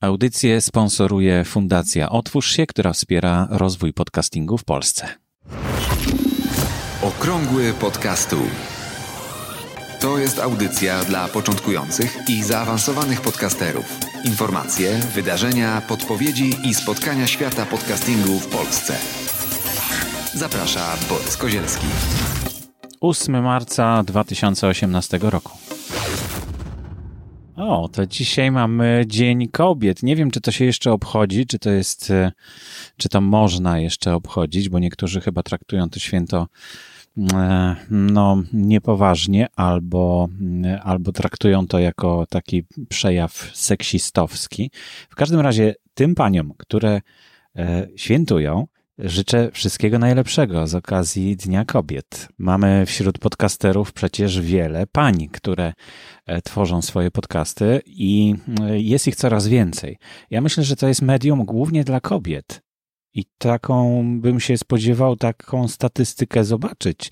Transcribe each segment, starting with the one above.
Audycję sponsoruje Fundacja Otwórz się, która wspiera rozwój podcastingu w Polsce. Okrągły podcastu. To jest audycja dla początkujących i zaawansowanych podcasterów. Informacje, wydarzenia, podpowiedzi i spotkania świata podcastingu w Polsce. Zaprasza Borys Kozielski. 8 marca 2018 roku. O, to dzisiaj mamy Dzień Kobiet. Nie wiem, czy to się jeszcze obchodzi, czy to jest, e, czy to można jeszcze obchodzić, bo niektórzy chyba traktują to święto e, no, niepoważnie albo, e, albo traktują to jako taki przejaw seksistowski. W każdym razie tym paniom, które świętują, Życzę wszystkiego najlepszego z okazji Dnia Kobiet. Mamy wśród podcasterów przecież wiele pań, które e, tworzą swoje podcasty i e, jest ich coraz więcej. Ja myślę, że to jest medium głównie dla kobiet. I taką bym się spodziewał, taką statystykę zobaczyć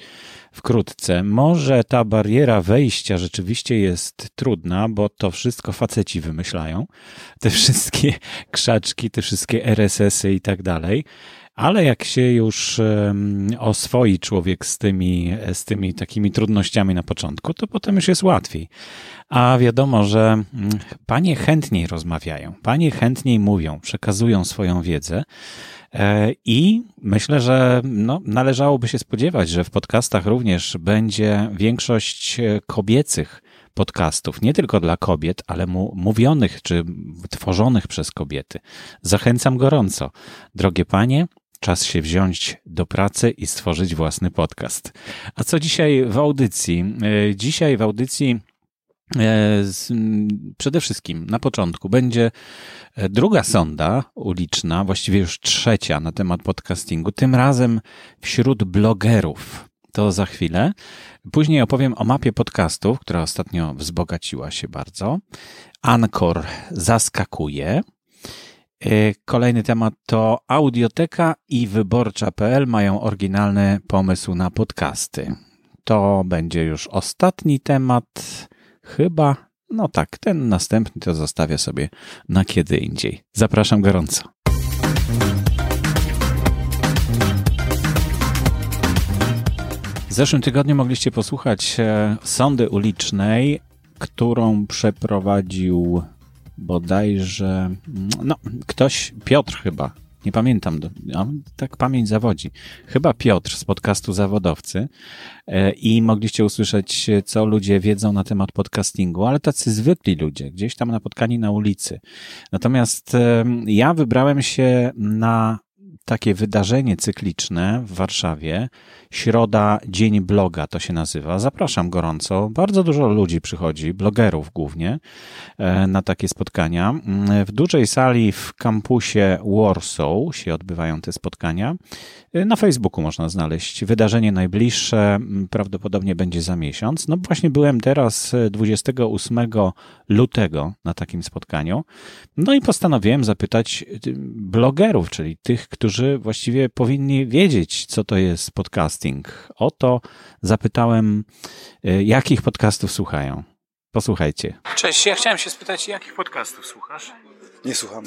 wkrótce. Może ta bariera wejścia rzeczywiście jest trudna, bo to wszystko faceci wymyślają. Te wszystkie krzaczki, te wszystkie RSS-y i tak dalej. Ale jak się już oswoi człowiek z tymi, z tymi takimi trudnościami na początku, to potem już jest łatwiej. A wiadomo, że mm, panie chętniej rozmawiają, panie chętniej mówią, przekazują swoją wiedzę. E, I myślę, że no, należałoby się spodziewać, że w podcastach również będzie większość e, kobiecych podcastów, nie tylko dla kobiet, ale mu, mówionych czy tworzonych przez kobiety. Zachęcam gorąco. Drogie panie, Czas się wziąć do pracy i stworzyć własny podcast. A co dzisiaj w audycji? E, dzisiaj w audycji e, przede wszystkim na początku będzie e, druga sonda uliczna, właściwie już trzecia na temat podcastingu, tym razem wśród blogerów. To za chwilę. Później opowiem o mapie podcastów, która ostatnio wzbogaciła się bardzo. Anchor zaskakuje. E, kolejny temat to audioteka i wyborcza.pl mają oryginalny pomysł na podcasty. To będzie już ostatni temat. Chyba, no tak, ten następny to zostawię sobie na kiedy indziej. Zapraszam gorąco. W zeszłym tygodniu mogliście posłuchać e, sondy ulicznej, którą przeprowadził bodajże, no, ktoś, Piotr chyba, nie pamiętam, no, tak pamięć zawodzi. Chyba Piotr z podcastu Zawodowcy e, i mogliście usłyszeć, co ludzie wiedzą na temat podcastingu, ale tacy zwykli ludzie, gdzieś tam napotkani na ulicy. Natomiast ja wybrałem się na takie wydarzenie cykliczne w Warszawie. Środa Dzień Bloga to się nazywa. Zapraszam gorąco. Bardzo dużo ludzi przychodzi, blogerów głównie, e, na takie spotkania. W dużej sali w kampusie Warsaw się odbywają te spotkania. E, na Facebooku można znaleźć wydarzenie najbliższe, prawdopodobnie będzie za miesiąc. No właśnie byłem teraz 28 e, lutego na takim spotkaniu. No i postanowiłem zapytać blogerów, czyli tych, którzy którzy właściwie powinni wiedzieć, co to jest podcasting. O to zapytałem, y, jakich podcastów słuchają. Posłuchajcie. Cześć, ja chciałem się spytać, jakich podcastów słuchasz? Nie słucham.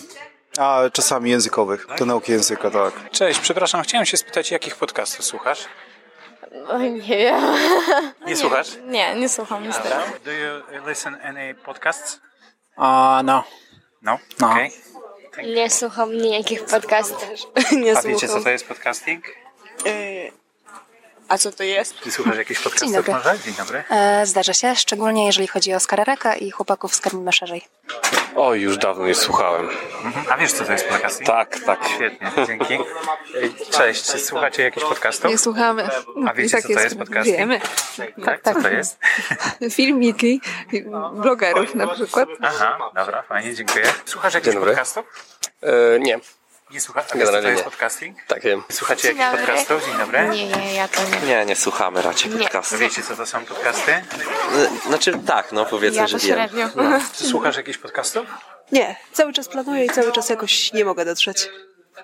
A czasami językowych, tak? do nauki języka, tak. Cześć, przepraszam, chciałem się spytać, jakich podcastów słuchasz? No, nie wiem. Nie, nie słuchasz? Nie, nie słucham niestety. Do you listen any podcasts? Uh, no. No? no. Okay. Nie słucham nijakich podcastów. Nie A wiecie, co to jest podcasting? Y, a co to jest? Ty słuchasz jakichś podcastów Dzień dobry. może? Dzień dobry. E, zdarza się, szczególnie jeżeli chodzi o Skarareka i chłopaków z Karmimy Szerzej. O, już dawno nie słuchałem. Mhm. A wiesz, co to jest podcasting? Tak, tak. Świetnie, dzięki. Cześć, czy słuchacie jakichś podcastów? Nie słuchamy. A wiecie, tak co to jest podcasting? Wiemy. Tak, tak, co to jest? Filmiki blogerów na przykład. Aha, dobra, fajnie, dziękuję. Słuchasz jakichś podcastów? E, nie. Nie wiesz, co to jest podcasting? Tak wiem. Słuchacie jakichś podcastów? Dzień dobry. Nie, nie, ja to nie. Nie, nie słuchamy raczej Nie. podcastów. Wiecie, co to są podcasty? E, Znaczy tak, no powiedzmy, Ja że to wiem. średnio. Czy słuchasz jakichś podcastów? Nie, cały czas planuję i cały czas jakoś nie mogę dotrzeć.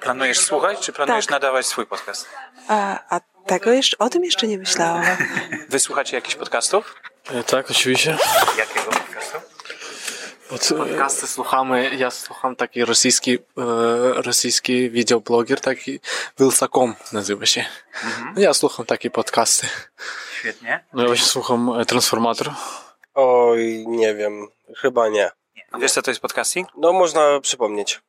Planujesz słuchać, czy planujesz Tak. nadawać swój podcast? A, a tego jeszcze, o tym jeszcze nie myślałam. Wy słuchacie jakichś podcastów? E, Tak, oczywiście. Jakiego podcastu? Podcasty słuchamy, ja słucham taki rosyjski, e, rosyjski wideobloger, taki Wilsakom nazywa się. Ja słucham takie podcasty. Świetnie. No ja właśnie słucham e, Transformator. Oj, nie wiem. Chyba nie. A wiesz, co to jest podcasting? No, można przypomnieć.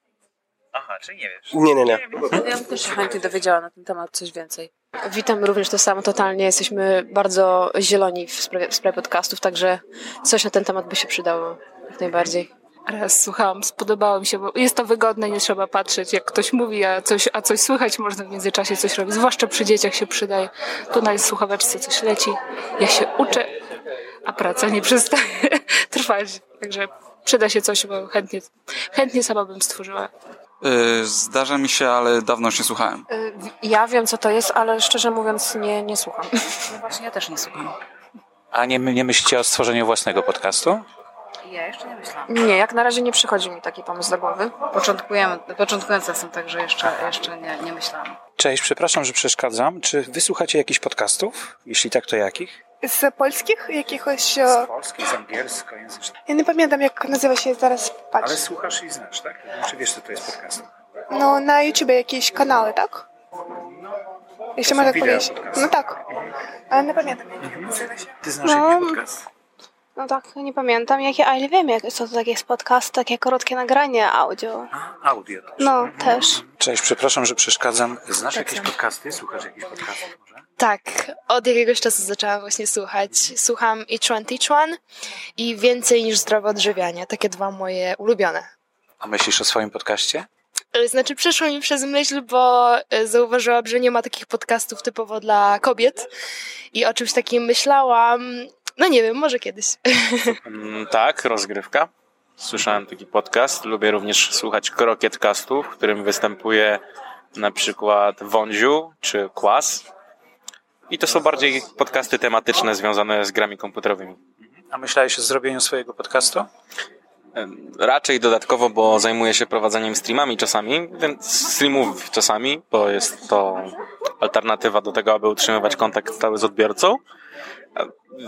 Aha, czy nie wiesz? Nie, nie, nie. Ja bym też się chętnie dowiedziała na ten temat coś więcej. Witam również to samo totalnie. Jesteśmy bardzo zieloni w sprawie, w sprawie podcastów, także coś na ten temat by się przydało jak najbardziej. Raz słuchałam, spodobało mi się, bo jest to wygodne, nie trzeba patrzeć, jak ktoś mówi, a coś, a coś słychać, można w międzyczasie coś robić, zwłaszcza przy dzieciach się przydaje. Tu na słuchaweczce coś leci, ja się uczę, a praca nie przestaje trwać, także przyda się coś, bo chętnie, chętnie sama bym stworzyła. Zdarza mi się, ale dawno już nie słuchałem. Y, Ja wiem, co to jest, ale szczerze mówiąc nie, nie słucham. No właśnie, ja też nie słucham. A nie, nie myślicie o stworzeniu własnego podcastu? Ja jeszcze nie myślałam. Nie, jak na razie nie przychodzi mi taki pomysł do głowy. Początkujemy, początkująca jestem, także jeszcze, jeszcze nie, nie myślałam. Cześć, przepraszam, że przeszkadzam. Czy wysłuchacie jakichś podcastów? Jeśli tak, to jakich? Z polskich jakiegoś... Z polskich, z angielskojęzycznych. Ja nie pamiętam, jak nazywa się zaraz patrz. Ale słuchasz i znasz, tak? Czy wiesz, co to jest podcast? No, na YouTube jakieś kanały, tak? Jeśli są można tak powiedzieć. No tak. Ale nie pamiętam, jak nazywa się. Ty znasz No, jakiś podcast? No tak, nie pamiętam, jakie, ale wiem, jak, co to takie jest podcast, takie krótkie nagranie audio. Audio. No, też. Cześć, przepraszam, że przeszkadzam. Znasz jakieś podcasty? Słuchasz jakichś podcastów może? Tak, od jakiegoś czasu zaczęłam właśnie słuchać. Słucham Each One Teach One i Więcej niż zdrowe odżywianie. Takie dwa moje ulubione. A myślisz o swoim podcaście? E, Znaczy przeszło mi przez myśl, bo e, zauważyłam, że nie ma takich podcastów typowo dla kobiet i o czymś takim myślałam. No nie wiem, może kiedyś. Mm, Tak, rozgrywka. Słyszałem taki podcast. Lubię również słuchać krokietcastów, w którym występuje na przykład Wąziu czy Kłas. I to są bardziej podcasty tematyczne związane z grami komputerowymi. A myślałeś o zrobieniu swojego podcastu? Raczej dodatkowo, bo zajmuję się prowadzeniem streamami czasami, więc streamów czasami, bo jest to alternatywa do tego, aby utrzymywać kontakt stały z odbiorcą.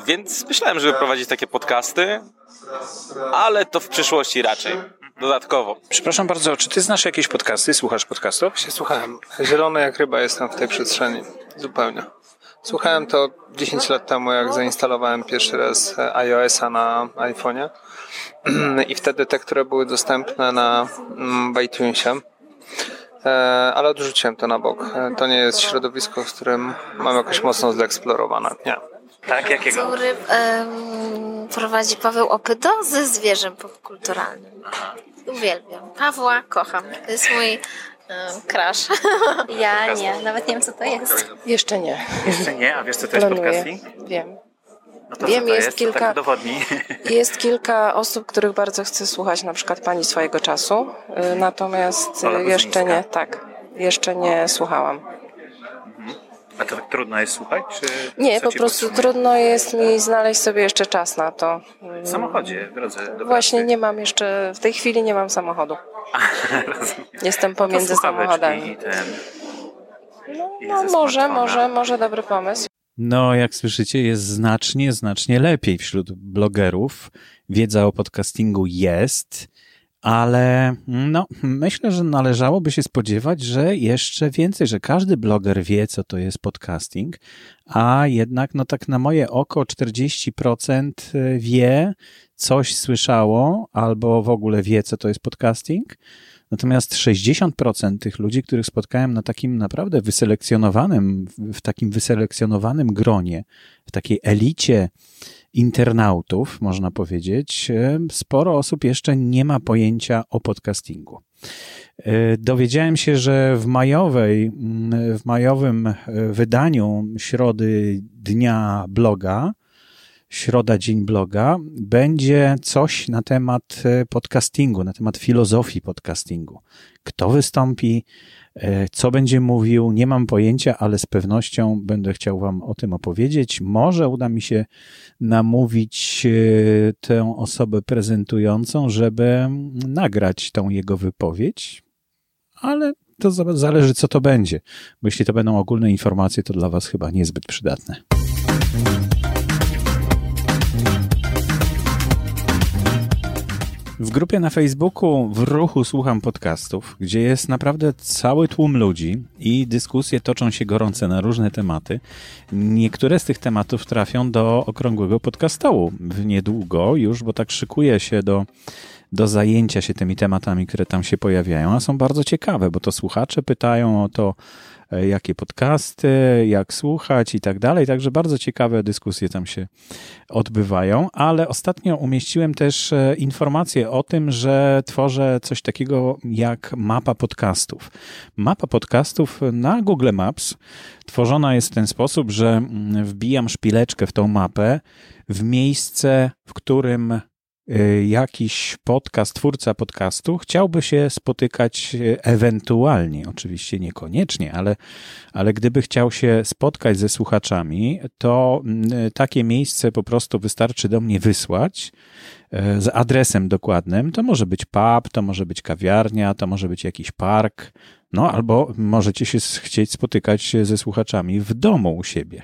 Więc myślałem, żeby prowadzić takie podcasty, ale to w przyszłości raczej. Dodatkowo. Przepraszam bardzo, czy ty znasz jakieś podcasty? Słuchasz podcastów? Się słuchałem. Zielony jak ryba jestem w tej przestrzeni. Zupełnie. Słuchałem to 10 lat temu, jak zainstalowałem pierwszy raz iOS-a na iPhone'ie. I wtedy te, które były dostępne na mm, w iTunesie. E, Ale odrzuciłem to na bok. E, To nie jest środowisko, w którym mam jakoś mocno zeksplorowane. Nie. Tak, jakiego? Który prowadzi Paweł Opydo ze zwierzem popkulturalnym. Uwielbiam. Pawła kocham. To jest mój crush. ja nie, nawet nie wiem co to jest. Jeszcze nie. Jeszcze nie, a wiesz co to jest Planuję. podcasting? Wiem. No to Wiem, jest jest? kilka- To tak. Jest kilka osób, których bardzo chcę słuchać, na przykład pani swojego czasu, y, natomiast y, jeszcze nie, tak, jeszcze nie słuchałam. A to tak trudno jest słuchać? Czy Nie, po prostu trudno jest mi znaleźć sobie jeszcze czas na to. W samochodzie, w drodze do Właśnie pracy. nie mam jeszcze, w tej chwili nie mam samochodu. Jestem pomiędzy No to słuchaweczki samochodami. No ze może, może, może dobry pomysł. No, jak słyszycie, jest znacznie, znacznie lepiej wśród blogerów. Wiedza o podcastingu jest, ale no, myślę, że należałoby się spodziewać, że jeszcze więcej, że każdy bloger wie, co to jest podcasting, a jednak, no tak na moje oko 40% wie, coś słyszało, albo w ogóle wie, co to jest podcasting. Natomiast 60% tych ludzi, których spotkałem na takim naprawdę wyselekcjonowanym, w takim wyselekcjonowanym gronie, w takiej elicie internautów, można powiedzieć, e, sporo osób jeszcze nie ma pojęcia o podcastingu. E, Dowiedziałem się, że w majowej, mm, w majowym e, wydaniu środy dnia bloga, środa dzień bloga, będzie coś na temat podcastingu, na temat filozofii podcastingu. Kto wystąpi, co będzie mówił, nie mam pojęcia, ale z pewnością będę chciał Wam o tym opowiedzieć. Może uda mi się namówić e, tę osobę prezentującą, żeby nagrać tą jego wypowiedź, ale to za- zależy, co to będzie. Bo jeśli to będą ogólne informacje, to dla Was chyba niezbyt przydatne. W grupie na Facebooku w ruchu słucham podcastów, gdzie jest naprawdę cały tłum ludzi i dyskusje toczą się gorące na różne tematy. Niektóre z tych tematów trafią do okrągłego podcastołu niedługo już, bo tak szykuje się do, do zajęcia się tymi tematami, które tam się pojawiają, a są bardzo ciekawe, bo to słuchacze pytają o to, jakie podcasty, jak słuchać i tak dalej. Także bardzo ciekawe dyskusje tam się odbywają, ale ostatnio umieściłem też e, informację o tym, że tworzę coś takiego jak mapa podcastów. Mapa podcastów na Google Maps tworzona jest w ten sposób, że mm, wbijam szpileczkę w tą mapę w miejsce, w którym jakiś podcast, twórca podcastu chciałby się spotykać y, ewentualnie, oczywiście niekoniecznie, ale, ale gdyby chciał się spotkać ze słuchaczami, to y, takie miejsce po prostu wystarczy do mnie wysłać z adresem dokładnym. To może być pub, to może być kawiarnia, to może być jakiś park, no albo możecie się chcieć spotykać ze słuchaczami w domu u siebie.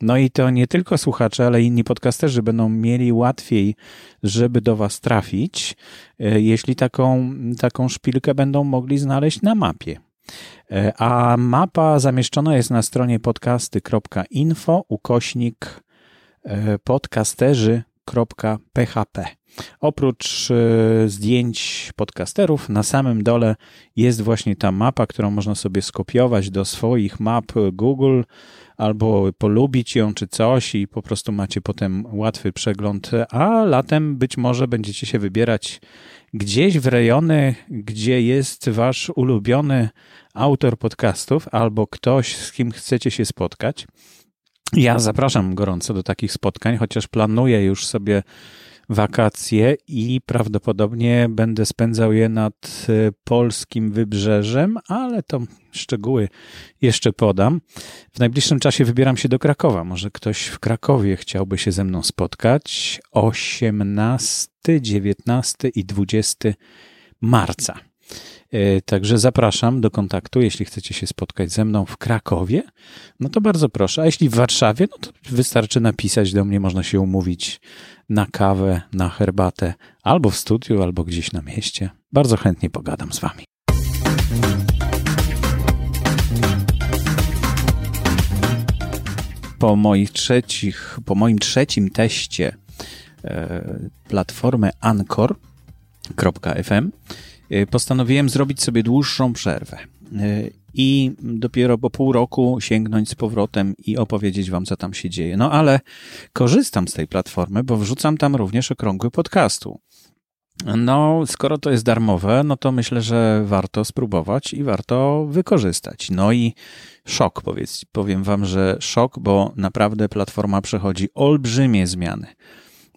No i to nie tylko słuchacze, ale inni podcasterzy będą mieli łatwiej, żeby do Was trafić, e, jeśli taką, taką szpilkę będą mogli znaleźć na mapie. E, a mapa zamieszczona jest na stronie podcasty.info ukośnik e, podcasterzy.php. Oprócz zdjęć podcasterów, na samym dole jest właśnie ta mapa, którą można sobie skopiować do swoich map Google albo polubić ją czy coś i po prostu macie potem łatwy przegląd, a latem być może będziecie się wybierać gdzieś w rejony, gdzie jest wasz ulubiony autor podcastów albo ktoś, z kim chcecie się spotkać. Ja zapraszam gorąco do takich spotkań, chociaż planuję już sobie wakacje i prawdopodobnie będę spędzał je nad e, polskim wybrzeżem, ale to szczegóły jeszcze podam. W najbliższym czasie wybieram się do Krakowa. Może ktoś w Krakowie chciałby się ze mną spotkać 18, 19 i 20 marca. E, także zapraszam do kontaktu, jeśli chcecie się spotkać ze mną w Krakowie, no to bardzo proszę. A jeśli w Warszawie, no to wystarczy napisać do mnie, można się umówić na kawę, na herbatę, albo w studiu, albo gdzieś na mieście. Bardzo chętnie pogadam z Wami. Po, moich trzecich, po moim trzecim teście e, platformy Anchor.fm postanowiłem zrobić sobie dłuższą przerwę. E, i dopiero po pół roku sięgnąć z powrotem i opowiedzieć wam, co tam się dzieje. No ale korzystam z tej platformy, bo wrzucam tam również okrągły podcastu. No, skoro to jest darmowe, no to myślę, że warto spróbować i warto wykorzystać. No i szok, powiedz, powiem wam, że szok, bo naprawdę platforma przechodzi olbrzymie zmiany.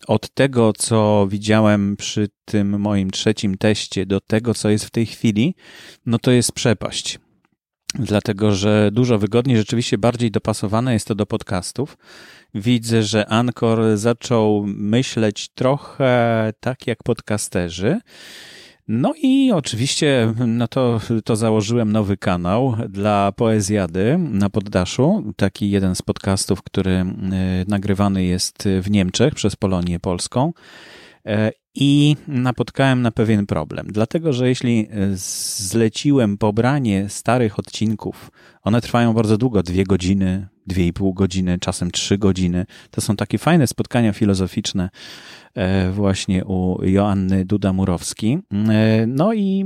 Od tego, co widziałem przy tym moim trzecim teście, do tego, co jest w tej chwili, no to jest przepaść dlatego że dużo wygodniej, rzeczywiście bardziej dopasowane jest to do podcastów. Widzę, że Anchor zaczął myśleć trochę tak jak podcasterzy. No i oczywiście no to, to założyłem nowy kanał dla Poezjady na poddaszu. Taki jeden z podcastów, który y, nagrywany jest w Niemczech przez Polonię Polską. E, i napotkałem na pewien problem. Dlatego, że jeśli e, zleciłem pobranie starych odcinków, one trwają bardzo długo, dwie godziny, dwie i pół godziny, czasem trzy godziny. To są takie fajne spotkania filozoficzne e, właśnie u Joanny Duda-Murowski. No i,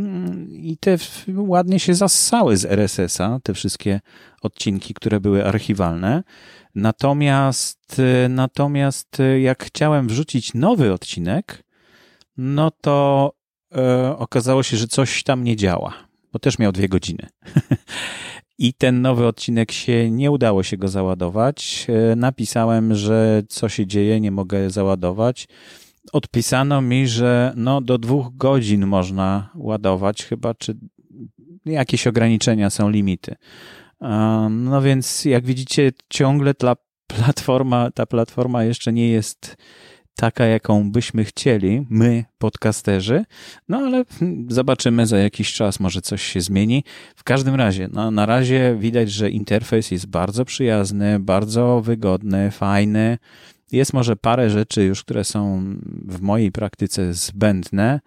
i te ładnie się zassały z RSS-a, te wszystkie odcinki, które były archiwalne. Natomiast, natomiast jak chciałem wrzucić nowy odcinek, no to e, okazało się, że coś tam nie działa, bo też miał dwie godziny. I ten nowy odcinek się nie udało się go załadować. E, napisałem, że co się dzieje, nie mogę załadować. Odpisano mi, że no do dwóch godzin można ładować, chyba, czy jakieś ograniczenia są limity. No więc jak widzicie, ciągle ta platforma, ta platforma jeszcze nie jest taka, jaką byśmy chcieli, my, podcasterzy, no ale zobaczymy za jakiś czas, może coś się zmieni. W każdym razie, no, na razie widać, że interfejs jest bardzo przyjazny, bardzo wygodny, fajny. Jest może parę rzeczy już, które są w mojej praktyce zbędne,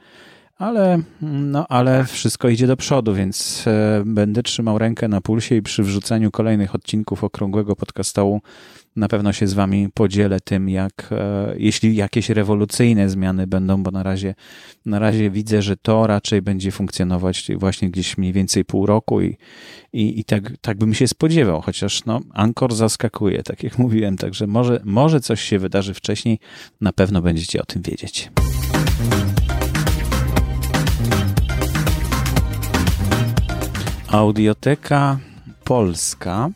ale, no, ale wszystko idzie do przodu, więc e, będę trzymał rękę na pulsie i przy wrzuceniu kolejnych odcinków Okrągłego Podcastołu na pewno się z wami podzielę tym, jak, e, jeśli jakieś rewolucyjne zmiany będą, bo na razie, na razie widzę, że to raczej będzie funkcjonować właśnie gdzieś mniej więcej pół roku i, i, i tak, tak bym się spodziewał, chociaż no, Ankor zaskakuje, tak jak mówiłem, także może, może coś się wydarzy wcześniej, na pewno będziecie o tym wiedzieć. Audioteka Polska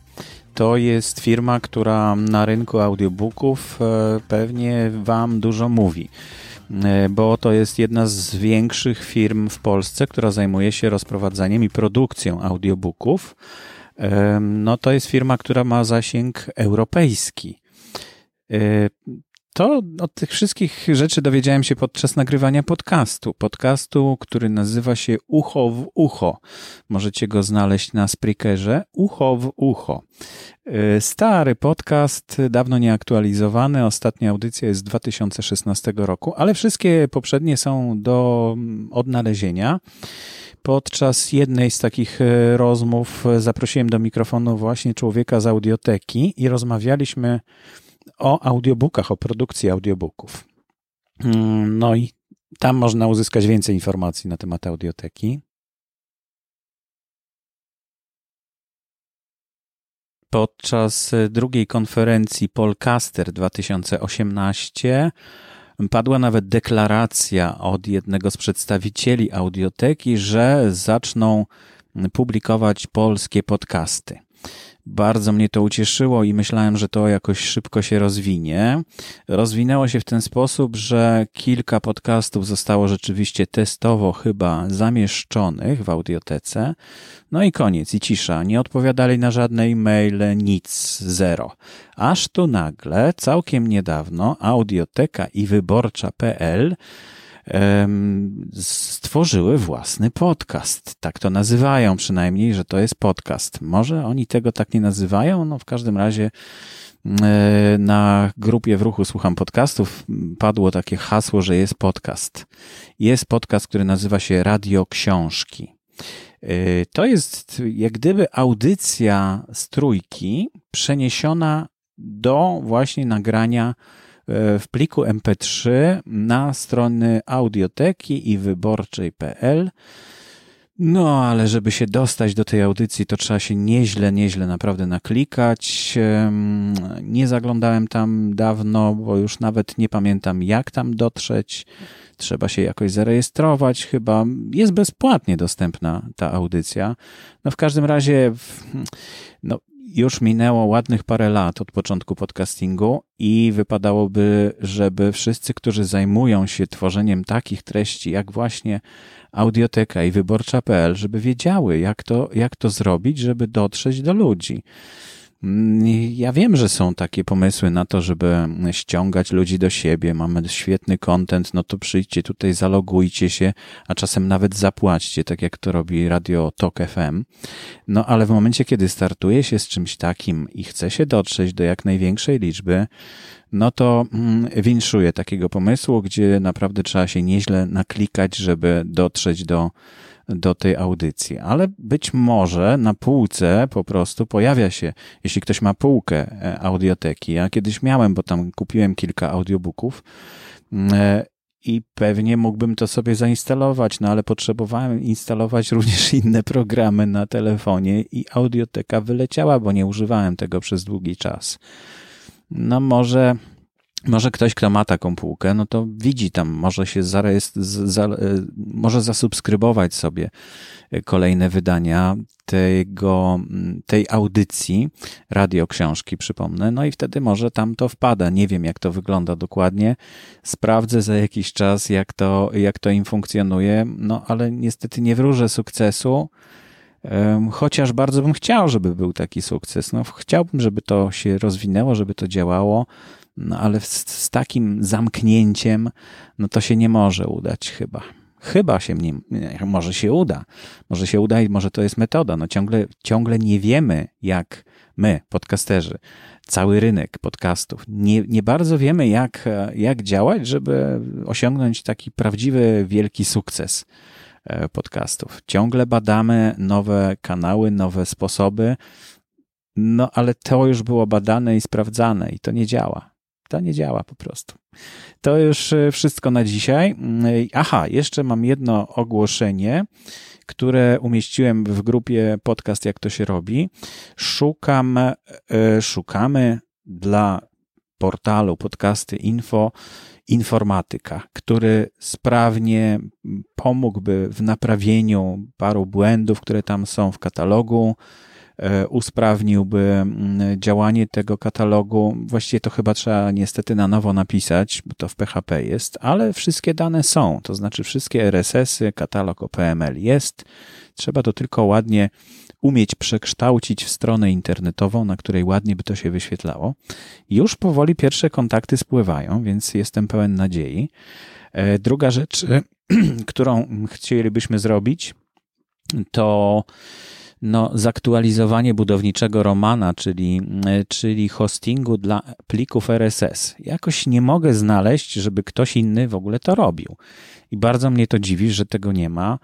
to jest firma, która na rynku audiobooków e, pewnie Wam dużo mówi, e, bo to jest jedna z większych firm w Polsce, która zajmuje się rozprowadzaniem i produkcją audiobooków. E, no to jest firma, która ma zasięg europejski. To od tych wszystkich rzeczy dowiedziałem się podczas nagrywania podcastu. Podcastu, który nazywa się Ucho w Ucho. Możecie go znaleźć na Spreakerze. Ucho w Ucho. Y, stary podcast, dawno nieaktualizowany. Ostatnia audycja jest z 2016 roku, ale wszystkie poprzednie są do mm, odnalezienia. Podczas jednej z takich y, rozmów zaprosiłem do mikrofonu właśnie człowieka z audioteki i rozmawialiśmy o audiobookach, o produkcji audiobooków. Mm, no i tam można uzyskać więcej informacji na temat audioteki. Podczas drugiej konferencji Polcaster 2018 padła nawet deklaracja od jednego z przedstawicieli audioteki, że zaczną publikować polskie podcasty. Bardzo mnie to ucieszyło i myślałem, że to jakoś szybko się rozwinie. Rozwinęło się w ten sposób, że kilka podcastów zostało rzeczywiście testowo chyba zamieszczonych w audiotece. No i koniec, i cisza. Nie odpowiadali na żadne e-maile, nic, zero. Aż tu nagle, całkiem niedawno, audioteka i wyborcza.pl stworzyły własny podcast. Tak to nazywają przynajmniej, że to jest podcast. Może oni tego tak nie nazywają? No w każdym razie na grupie w ruchu słucham podcastów padło takie hasło, że jest podcast. Jest podcast, który nazywa się Radio Książki. E, to jest jak gdyby audycja z trójki przeniesiona do właśnie nagrania w pliku MP3 na strony audioteki i wyborczej.pl. No, ale żeby się dostać do tej audycji, to trzeba się nieźle, nieźle naprawdę naklikać. Nie zaglądałem tam dawno, bo już nawet nie pamiętam, jak tam dotrzeć. Trzeba się jakoś zarejestrować, chyba jest bezpłatnie dostępna ta audycja. No, w każdym razie, no, już minęło ładnych parę lat od początku podcastingu i wypadałoby, żeby wszyscy, którzy zajmują się tworzeniem takich treści, jak właśnie audioteka i wyborcza.pl, żeby wiedziały, jak to, jak to zrobić, żeby dotrzeć do ludzi. Ja wiem, że są takie pomysły na to, żeby ściągać ludzi do siebie. Mamy świetny content, no to przyjdźcie tutaj, zalogujcie się, a czasem nawet zapłaćcie, tak jak to robi Radio Talk FM. No ale w momencie, kiedy startuje się z czymś takim i chce się dotrzeć do jak największej liczby, no to mm, winszuję takiego pomysłu, gdzie naprawdę trzeba się nieźle naklikać, żeby dotrzeć do do tej audycji, ale być może na półce po prostu pojawia się, jeśli ktoś ma półkę e, audioteki. Ja kiedyś miałem, bo tam kupiłem kilka audiobooków mm, e, i pewnie mógłbym to sobie zainstalować, no ale potrzebowałem instalować również inne programy na telefonie i audioteka wyleciała, bo nie używałem tego przez długi czas. No może może ktoś, kto ma taką półkę, no to widzi tam, może się zarejestr- za, e, może zasubskrybować sobie kolejne wydania tego, tej audycji, radio książki, przypomnę, no i wtedy może tam to wpada. Nie wiem, jak to wygląda dokładnie. Sprawdzę za jakiś czas, jak to, jak to im funkcjonuje, no ale niestety nie wróżę sukcesu. Chociaż bardzo bym chciał, żeby był taki sukces. No, chciałbym, żeby to się rozwinęło, żeby to działało. No ale z, z takim zamknięciem, no to się nie może udać chyba. Chyba się nie, może się uda. Może się uda i może to jest metoda. No ciągle, ciągle nie wiemy, jak my, podcasterzy, cały rynek podcastów, nie, nie bardzo wiemy, jak, jak działać, żeby osiągnąć taki prawdziwy, wielki sukces e, podcastów. Ciągle badamy nowe kanały, nowe sposoby, no ale to już było badane i sprawdzane i to nie działa. To nie działa po prostu. To już e, wszystko na dzisiaj. Aha, jeszcze mam jedno ogłoszenie, które umieściłem w grupie podcast Jak to się robi. Szukam, e, szukamy dla portalu podcasty info informatyka, który sprawnie pomógłby w naprawieniu paru błędów, które tam są w katalogu E, usprawniłby mm, działanie tego katalogu. Właściwie to chyba trzeba niestety na nowo napisać, bo to w PHP jest, ale wszystkie dane są, to znaczy wszystkie RSS-y, katalog OPML jest. Trzeba to tylko ładnie umieć przekształcić w stronę internetową, na której ładnie by to się wyświetlało. Już powoli pierwsze kontakty spływają, więc jestem pełen nadziei. E, druga rzecz, którą chcielibyśmy zrobić, to no, zaktualizowanie budowniczego Romana, czyli, e, czyli hostingu dla plików RSS. Jakoś nie mogę znaleźć, żeby ktoś inny w ogóle to robił. I bardzo mnie to dziwi, że tego nie ma.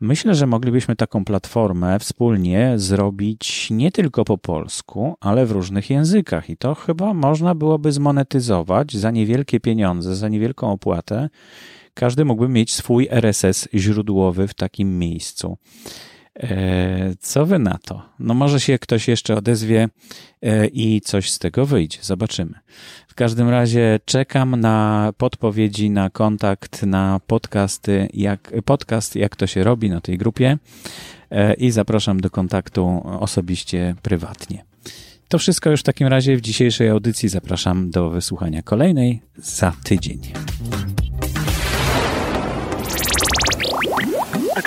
Myślę, że moglibyśmy taką platformę wspólnie zrobić nie tylko po polsku, ale w różnych językach. I to chyba można byłoby zmonetyzować za niewielkie pieniądze, za niewielką opłatę. Każdy mógłby mieć swój RSS źródłowy w takim miejscu. E, co wy na to? No może się ktoś jeszcze odezwie e, i coś z tego wyjdzie. Zobaczymy. W każdym razie czekam na podpowiedzi, na kontakt, na podcasty, jak, podcast, jak to się robi na tej grupie e, i zapraszam do kontaktu osobiście, prywatnie. To wszystko już w takim razie w dzisiejszej audycji. Zapraszam do wysłuchania kolejnej za tydzień.